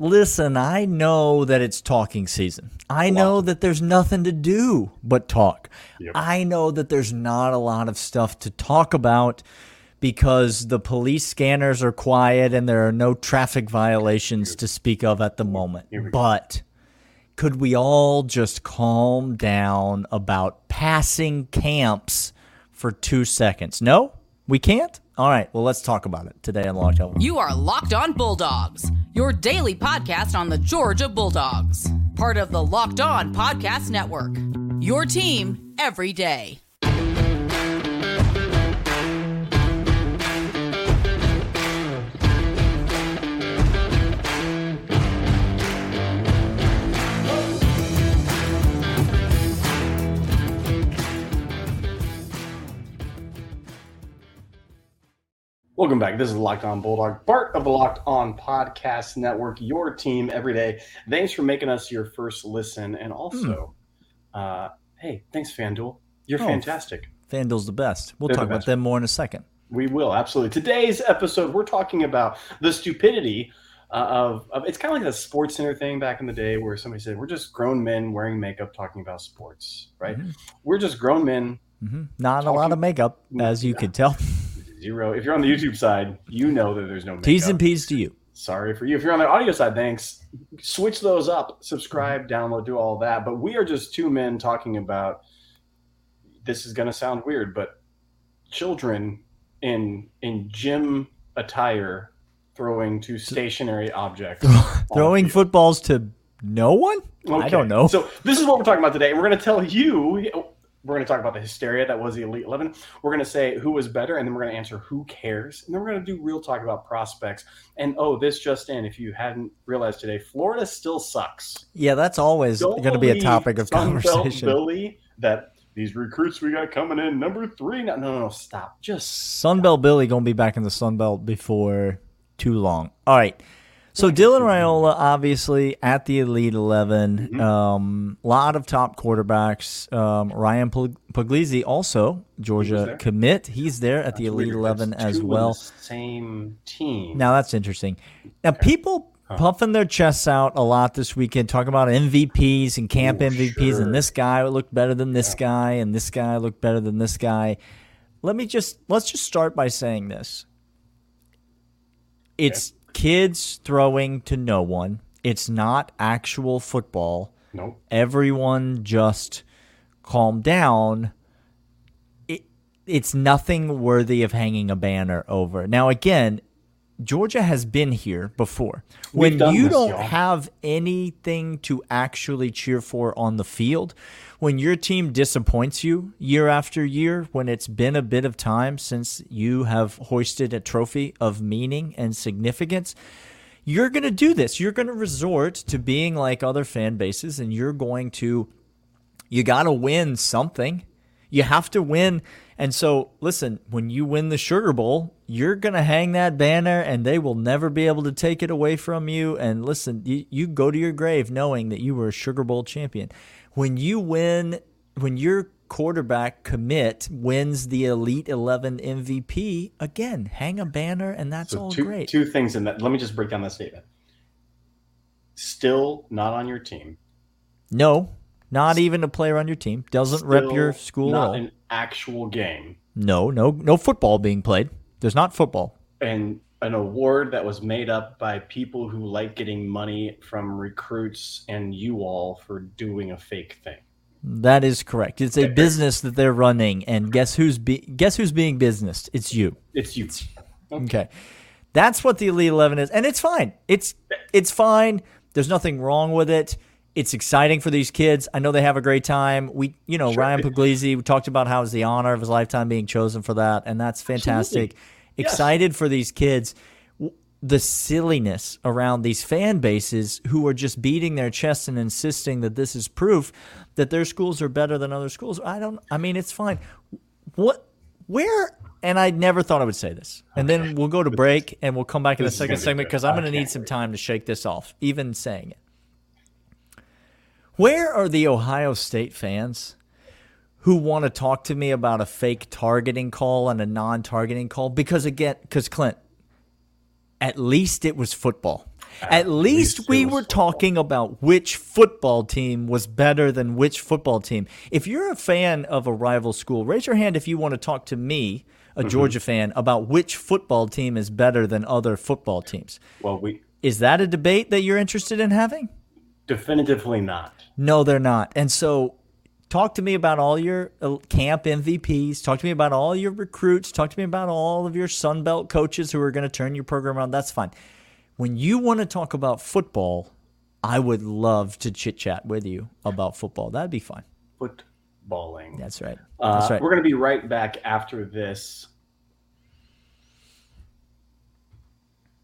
listen, I know that it's talking season. I know that there's nothing to do but talk. Yep. I know that there's not a lot of stuff to talk about because the police scanners are quiet and there are no traffic violations to speak of at the moment. Here we go. But could we all just calm down about passing camps for two seconds? No, we can't? All right, well, let's talk about it today on Locked On. You are Locked On Bulldogs, your daily podcast on the Georgia Bulldogs, part of the Locked On Podcast Network. Your team every day. Welcome back. This is Locked On Bulldog, part of the Locked On Podcast Network, your team every day. Thanks for making us your first listen. And also, uh, hey, thanks, FanDuel. You're Oh. fantastic. FanDuel's the best. We'll They're talk the about them more in a second. We will, absolutely. Today's episode, we're talking about the stupidity uh, of, of it's kind of like the Sports Center thing back in the day where somebody said, We're just grown men wearing makeup talking about sports, right? Mhm. We're just grown men hmm Not a lot of makeup, as you could tell. Zero. If you're on the YouTube side, you know that there's no makeup. T's and P's to you. Sorry for you. If you're on the audio side, thanks. Switch those up. Subscribe, download, do all that. But we are just two men talking about. This is going to sound weird, but children in in gym attire throwing to stationary objects. Throwing footballs to no one? I don't know. So this is what we're talking about today, and we're going to tell you. We're going to talk about the hysteria that was the Elite Eleven. We're going to say who was better, and then we're going to answer who cares, and then we're going to do real talk about prospects. And oh, this just in: if you hadn't realized today, Florida still sucks. Yeah, that's always Don't going to be a topic of conversation. Sunbelt conversation. Billy, that these recruits we got coming in number three. No, no, no, stop. Just Sunbelt Billy going to be back in the Sunbelt before too long. All right. So Dylan Raiola, obviously at the Elite 11, Mhm. um, lot of top quarterbacks. Um, Ryan Pug- Puglisi, also Georgia there. commit. He's there at the That's Elite weird. 11 That's as well. the same team. Now that's interesting. Now people Huh. puffing their chests out a lot this weekend, talking about MVPs and camp Oh, MVPs, sure. and this guy looked better than this Yeah. guy, and this guy looked better than this guy. Let me just let's just start by saying this. It's kids throwing to no one. It's not actual football. nope. Everyone just calm down. It, it's nothing worthy of hanging a banner over. Now, again, Georgia has been here before. When you this, don't y'all. have anything to actually cheer for on the field, when your team disappoints you year after year, when it's been a bit of time since you have hoisted a trophy of meaning and significance, you're going to do this. You're going to resort to being like other fan bases and you're going to you got to win something. You have to win. And so, listen, when you win the Sugar Bowl, you're going to hang that banner and they will never be able to take it away from you. And listen, you, you go to your grave knowing that you were a Sugar Bowl champion. When you win, when your quarterback commit wins the Elite 11 MVP, again, hang a banner and that's So all two, great. two things in that. Let me just break down that statement. Still not on your team. No, not even a player on your team. Doesn't rep your school Not an actual game. No, no, no football being played. There's not football. And an award that was made up by people who like getting money from recruits and you all for doing a fake thing. That is correct. It's a business that they're running, and guess who's be- guess who's being businessed? It's you. It's you. Okay, that's what the Elite Eleven is, and it's fine. It's it's fine. There's nothing wrong with it. It's exciting for these kids. I know they have a great time. We, you know, Sure. Ryan Puglisi. We talked about how it's the honor of his lifetime being chosen for that, and that's fantastic. Excited for these kids. The silliness around these fan bases who are just beating their chests and insisting that this is proof that their schools are better than other schools. I don't. I mean, it's fine. What? Where? And I never thought I would say this. And then we'll go to break and we'll come back in is second segment because I'm going to need some time to shake this off, even saying it. Where are the Ohio State fans who want to talk to me about a fake targeting call and a non targeting call? Because, again, because Clint, at least it was football. At, least, we were football. talking about which football team was better than which football team. If you're a fan of a rival school, raise your hand if you want to talk to me, a mm-hmm. Georgia fan, about which football team is better than other football teams. Well, we Is that a debate that you're interested in having? Definitively not. No, they're not. And so, talk to me about all your uh, camp MVPs. Talk to me about all your recruits. Talk to me about all of your Sun Belt coaches who are going to turn your program around. That's fine. When you want to talk about football, I would love to chit chat with you about football. That'd be fine. Footballing. That's right. Uh, That's right. We're going to be right back after this.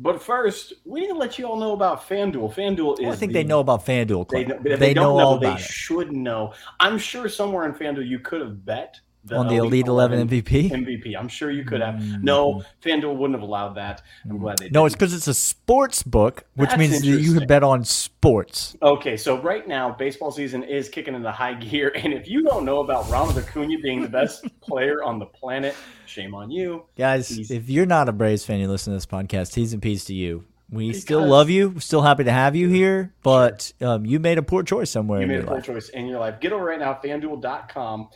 But first, we need to let you all know about FanDuel. FanDuel is. Well, I think the- they know about FanDuel. They, know, They they, don't know know, all they about it. should know. I'm sure somewhere in FanDuel you could have bet On the Elite 11 MVP? MVP. I'm sure you could have. No, FanDuel wouldn't have allowed that. I'm glad they. No, didn't. it's because it's a sports book, which That's means that you can bet on sports. Okay, so right now baseball season is kicking into high gear, and if you don't know about Ronald Acuna being the best player on the planet, shame on you. Guys, He's- if you're not a Braves fan, you listen to this podcast, T's and peace to you. We still love you. We're still happy to have you here, but um, you made a poor choice somewhere You in made your a poor choice in your life. Get over right now, FanDuel.com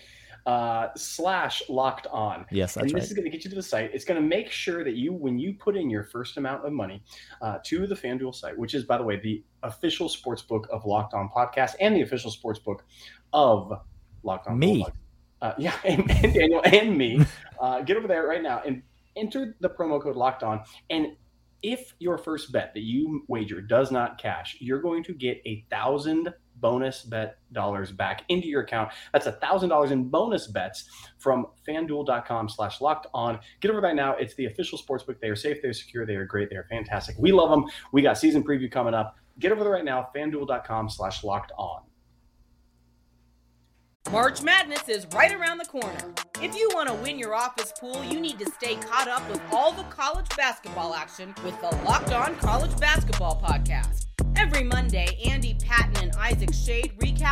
uh, slash locked on. Yes, and this right. is going to get you to the site. It's going to make sure that you, when you put in your first amount of money uh, to the FanDuel site, which is, by the way, the official sports book of Locked On Podcast and the official sports book of Locked On Me. Uh, yeah, and, and Daniel and me. Uh, get over there right now and enter the promo code Locked On. And if your first bet that you wager does not cash, you're going to get a thousand bonus bet dollars back into your account. That's a thousand dollars in bonus bets from fanduel.com slash locked on. Get over that now. It's the official sportsbook. They are safe, they're secure, they are great, they are fantastic. We love them. We got season preview coming up. Get over there right now, fanduel.com slash locked on. March Madness is right around the corner. If you want to win your office pool, you need to stay caught up with all the college basketball action with the Locked On College Basketball Podcast.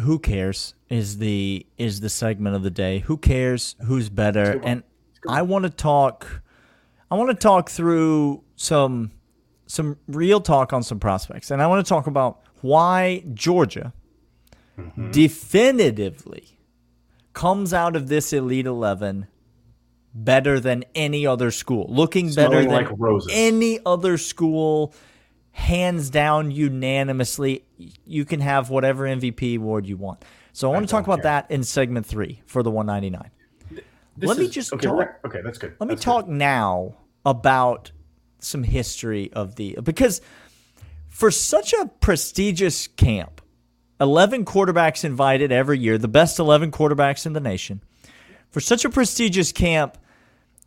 who cares is the is the segment of the day. Who cares who's better? And I want to talk. I want to talk through some some real talk on some prospects, and I want to talk about why Georgia definitively comes out of this Elite Eleven better than any other school, looking better than like any other school, hands down, unanimously. You can have whatever MVP award you want. So I want to talk about care. that in segment three for the 199. This Let me just okay, talk- Okay, that's good. Let me That's talk now about some history of the because for such a prestigious camp, 11 quarterbacks invited every year, the best 11 quarterbacks in the nation. For such a prestigious camp,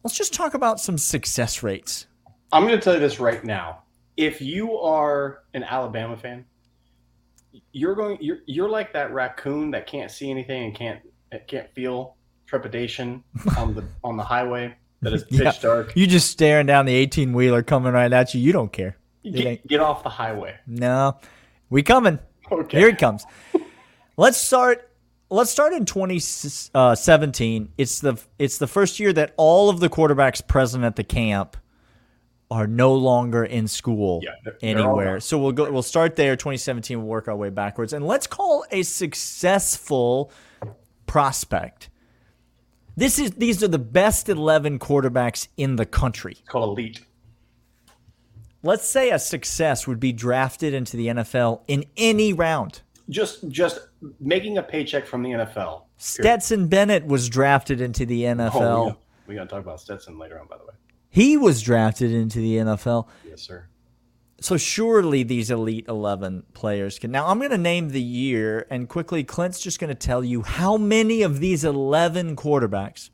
let's just talk about some success rates. I'm going to tell you this right now. If you are an Alabama fan, you're going. You're you're like that raccoon that can't see anything and can't can't feel trepidation on the on the highway that is pitch Yeah. dark. You just staring down the 18 wheeler coming right at you. You don't care. Get, get off the highway. No, we coming. Okay. Here it comes. let's start. Let's start in 2017. Uh, it's the it's the first year that all of the quarterbacks present at the camp are no longer in school Yeah, they're- they're anywhere. So we'll go. We'll start there. 2017. We'll work our way backwards, and let's call a successful prospect. This is these are the best 11 quarterbacks in the country. It's called elite. Let's say a success would be drafted into the NFL in any round. Just just making a paycheck from the NFL. Stetson Bennett was drafted into the NFL. Oh, we got to talk about Stetson later on, by the way. He was drafted into the NFL. Yes, sir. So surely these elite 11 players can. Now I'm going to name the year and quickly Clint's just going to tell you how many of these 11 quarterbacks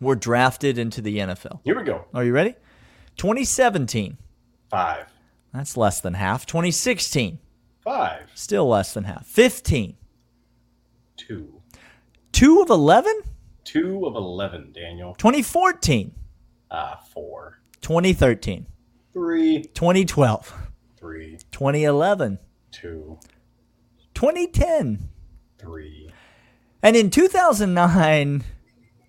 were drafted into the NFL. Here we go. Are you ready? 2017, Five. That's less than half. 2016, Five. still less than half. 15, Two. 2 of 11. Two of 11, Daniel. 2014, Uh, four. 2013, Three. 2012, Three. 2011, Two. 2010. Three. And in 2009,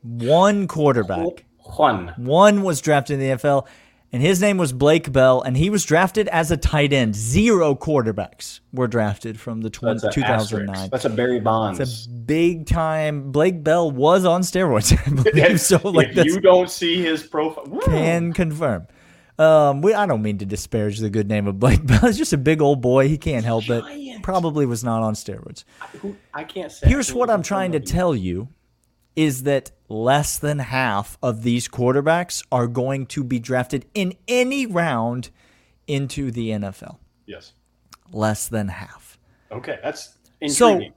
one quarterback, One. one was drafted in the NFL, and his name was Blake Bell, and he was drafted as a tight end. Zero quarterbacks were drafted from the tw- That's a 2009. asterisk. That's a Barry Bonds. It's a big time. Blake Bell was on steroids, I believe. so, like, if you don't see his profile, Woo! can confirm. Um, we, I don't mean to disparage the good name of Blake Bell. He's just a big old boy. He can't help it. Probably was not on steroids. Who- I can't say. Here's what I'm trying to tell you is that less than half of these quarterbacks are going to be drafted in any round into the NFL. Yes. Less than half. Okay, that's intriguing. So-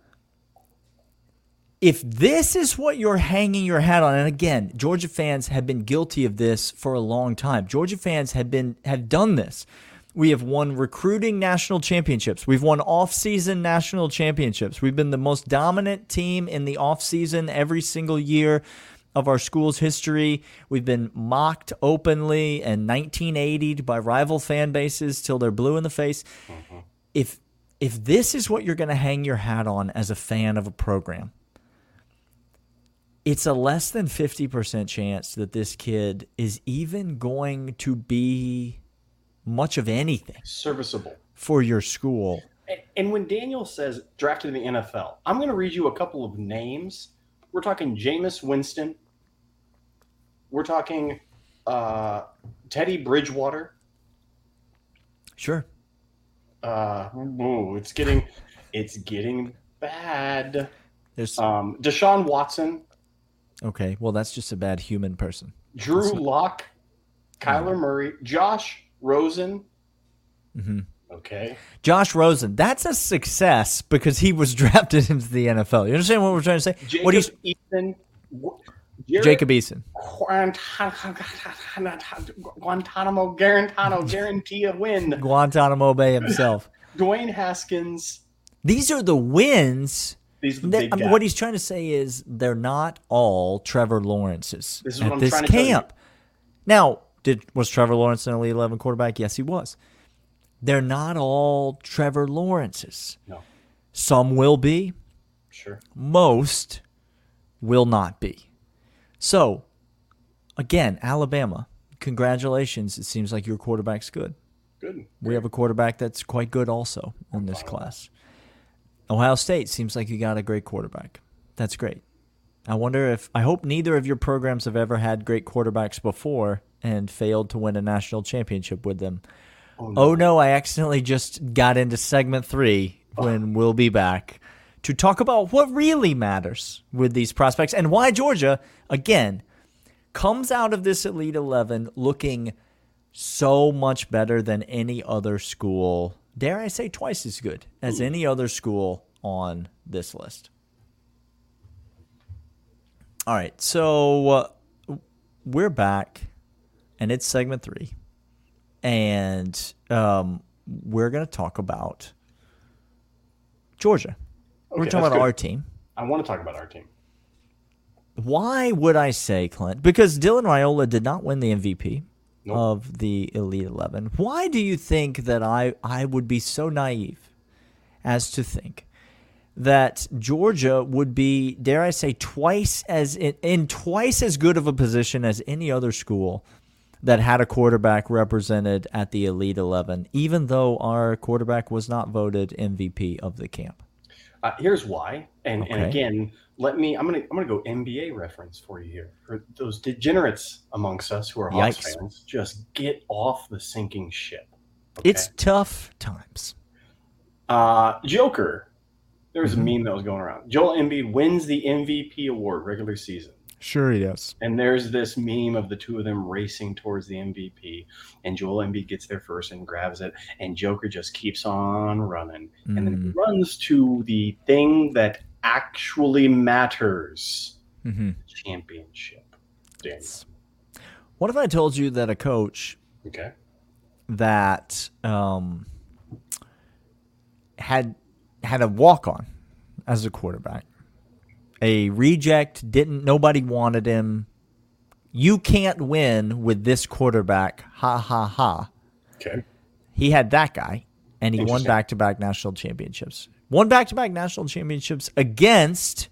if this is what you're hanging your hat on and again georgia fans have been guilty of this for a long time georgia fans have been have done this we have won recruiting national championships. We've won off-season national championships. We've been the most dominant team in the off-season every single year of our school's history. We've been mocked openly and 1980'd by rival fan bases till they're blue in the face. Mm-hmm. If if this is what you're going to hang your hat on as a fan of a program it's a less than 50% chance that this kid is even going to be much of anything Serviceable. for your school. And, and when Daniel says drafted in the NFL, I'm going to read you a couple of names. We're talking Jameis Winston. We're talking uh, Teddy Bridgewater. Sure. Uh, ooh, it's getting, it's getting bad. There's Um, Deshaun Watson, okay. Well, that's just a bad human person. Drew That's not- Lock, Kyler Murray, Josh Rosen. hmm Okay. Josh Rosen. That's a success because he was drafted into the NFL. You understand what we're trying to say? Jacob what do you, Eason. Jared Jacob Eason. Guantanamo, Guarantano, guarantee a win. Guantanamo Bay himself. Dwayne Haskins. These are the wins. These are the That- I mean, what he's trying to say is they're not all Trevor Lawrences This is at what I'm this trying to camp. Now, did was Trevor Lawrence an elite eleven quarterback? Yes, he was. They're not all Trevor Lawrences. No, Some will be, sure. most will not be. So, again, Alabama, congratulations. It seems like your quarterback's good. Good. We have a quarterback that's quite good also in this class. Ohio State seems like you got a great quarterback. That's great. I wonder if I hope neither of your programs have ever had great quarterbacks before and failed to win a national championship with them. Oh, Oh no, I accidentally just got into segment 3 when we'll be back to talk about what really matters with these prospects and why Georgia again comes out of this Elite 11 looking so much better than any other school. Dare I say twice as good as any other school on this list. All right, so uh, we're back, and it's segment three, and um, we're going to talk about Georgia. we're talking about good. our team. I want to talk about our team. Why would I say Clint? Because Dylan Raiola did not win the MVP Nope. of the Elite Eleven. Why do you think that I I would be so naive as to think that Georgia would be, dare I say, twice as in, in twice as good of a position as any other school that had a quarterback represented at the Elite Eleven, even though our quarterback was not voted MVP of the camp. Uh, here's why, and and again, let me. I'm gonna I'm gonna go NBA reference for you here. For those degenerates amongst us who are Hawks Yikes. fans, just get off the sinking ship. okay? It's tough times. uh, Joker. There was Mhm. a meme that was going around. Joel Embiid wins the MVP award regular season. Sure, he does. And there's this meme of the two of them racing towards the MVP, and Joel Embiid gets there first and grabs it, and Joker just keeps on running, and then Mm. runs to the thing that actually matters: mm-hmm. championship. Daniel. What if I told you that a coach Okay. that um, had had a walk on as a quarterback. A reject didn't nobody wanted him. You can't win with this quarterback. Ha ha ha. Okay. He had that guy and he won back to back national championships. Won back to back national championships against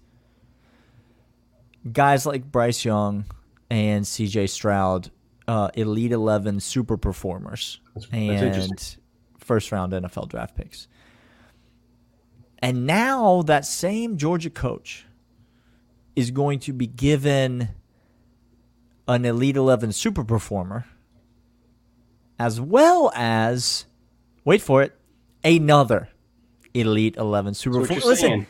guys like Bryce Young and CJ Stroud, uh, Elite 11 super performers That's- that's and first round NFL draft picks. And now that same Georgia coach is going to be given an Elite 11 super performer as well as, wait for it, another Elite 11 super performer. Listen, saying,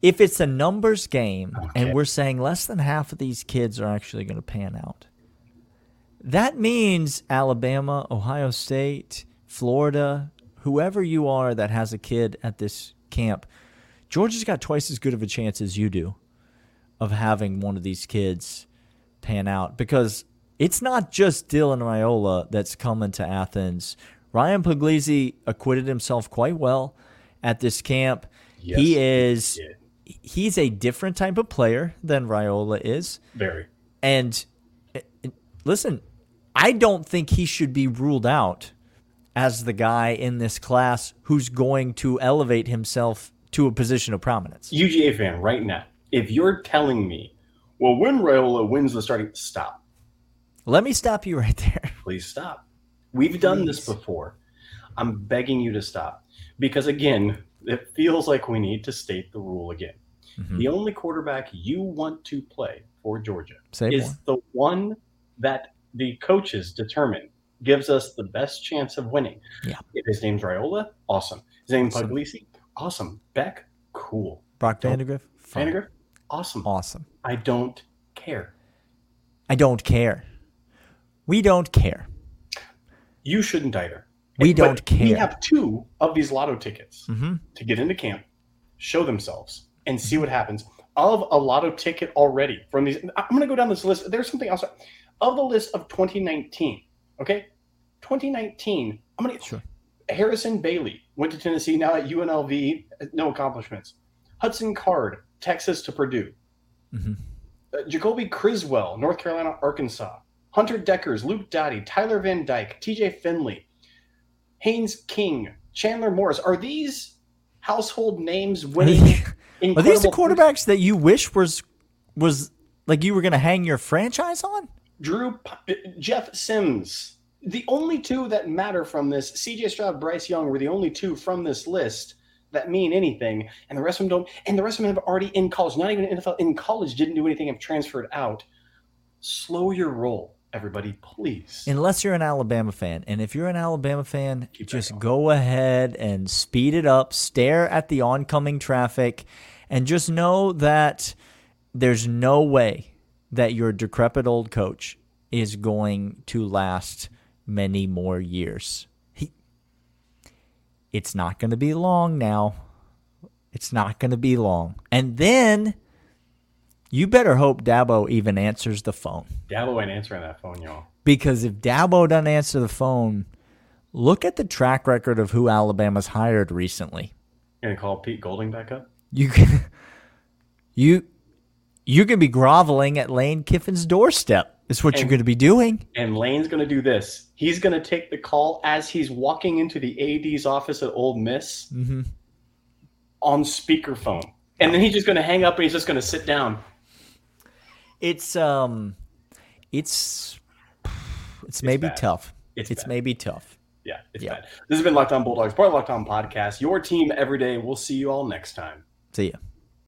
if it's a numbers game Okay. and we're saying less than half of these kids are actually going to pan out, that means Alabama, Ohio State, Florida, whoever you are that has a kid at this camp, Georgia's got twice as good of a chance as you do of having one of these kids pan out because it's not just Dylan Raiola that's coming to Athens. Ryan Puglisi acquitted himself quite well at this camp. Yes, he he is did. he's a different type of player than Raiola is. very. And listen, I don't think he should be ruled out as the guy in this class who's going to elevate himself to a position of prominence. UGA fan right now. If you're telling me, well, when Raiola wins the starting, stop. Let me stop you right there. Please stop. We've done this before. I'm begging you to stop because again, it feels like we need to state the rule again. Mhm. The only quarterback you want to play for Georgia is the one that the coaches determine gives us the best chance of winning. Yeah. If his name's Raiola, awesome. His name's Awesome. Puglisi, awesome. Beck, cool. Brock Vandagriff, fine. Vandagriff, awesome. awesome. I don't care. I don't care. We don't care. You shouldn't either. We don't care. We have two of these lotto tickets hmm to get into camp, show themselves, and see what happens. Of a lotto ticket already from these, I'm going to go down this list. There's something else. Of the list of 2019, okay? 2019, I'm going to Sure. Harrison Bailey went to Tennessee, now at UNLV, no accomplishments. Hudson Card, Texas to Purdue. hmm Uh, Jacoby Criswell, North Carolina, Arkansas. Hunter Dekkers, Luke Doty, Tyler Van Dyke, TJ Finley, Haynes King, Chandler Morris. Are these household names winning? Are these the quarterbacks that you wish was was like you were going to hang your franchise on? Drew, Jeff Sims. The only two that matter from this, CJ Stroud, Bryce Young, were the only two from this list that mean anything, and the rest of them don't. And the rest of them have already in college, not even NFL in college, didn't do anything, have transferred out. Slow your roll, everybody, please. Unless you're an Alabama fan. And if you're an Alabama fan, Keep just go ahead and speed it up, stare at the oncoming traffic, and just know that there's no way that your decrepit old coach is going to last many more years. It's not going to be long now. It's not going to be long. And then you better hope Dabo even answers the phone. Dabo ain't answering that phone, y'all. Because if Dabo doesn't answer the phone, look at the track record of who Alabama's hired recently. Gonna call Pete Golding back up? You can, you you can be groveling at Lane Kiffin's doorstep. Is what you're going to be doing. And Lane's gonna do this. He's gonna take the call as he's walking into the AD's office at Ole Miss hmm on speakerphone. And then he's just gonna hang up and he's just gonna sit down. It's um, it's it's maybe bad. tough. It's It's maybe tough. Yeah, it's Yeah. bad. This has been Locked On Bulldogs, part of Locked On Podcast. Your team every day. We'll see you all next time. See ya.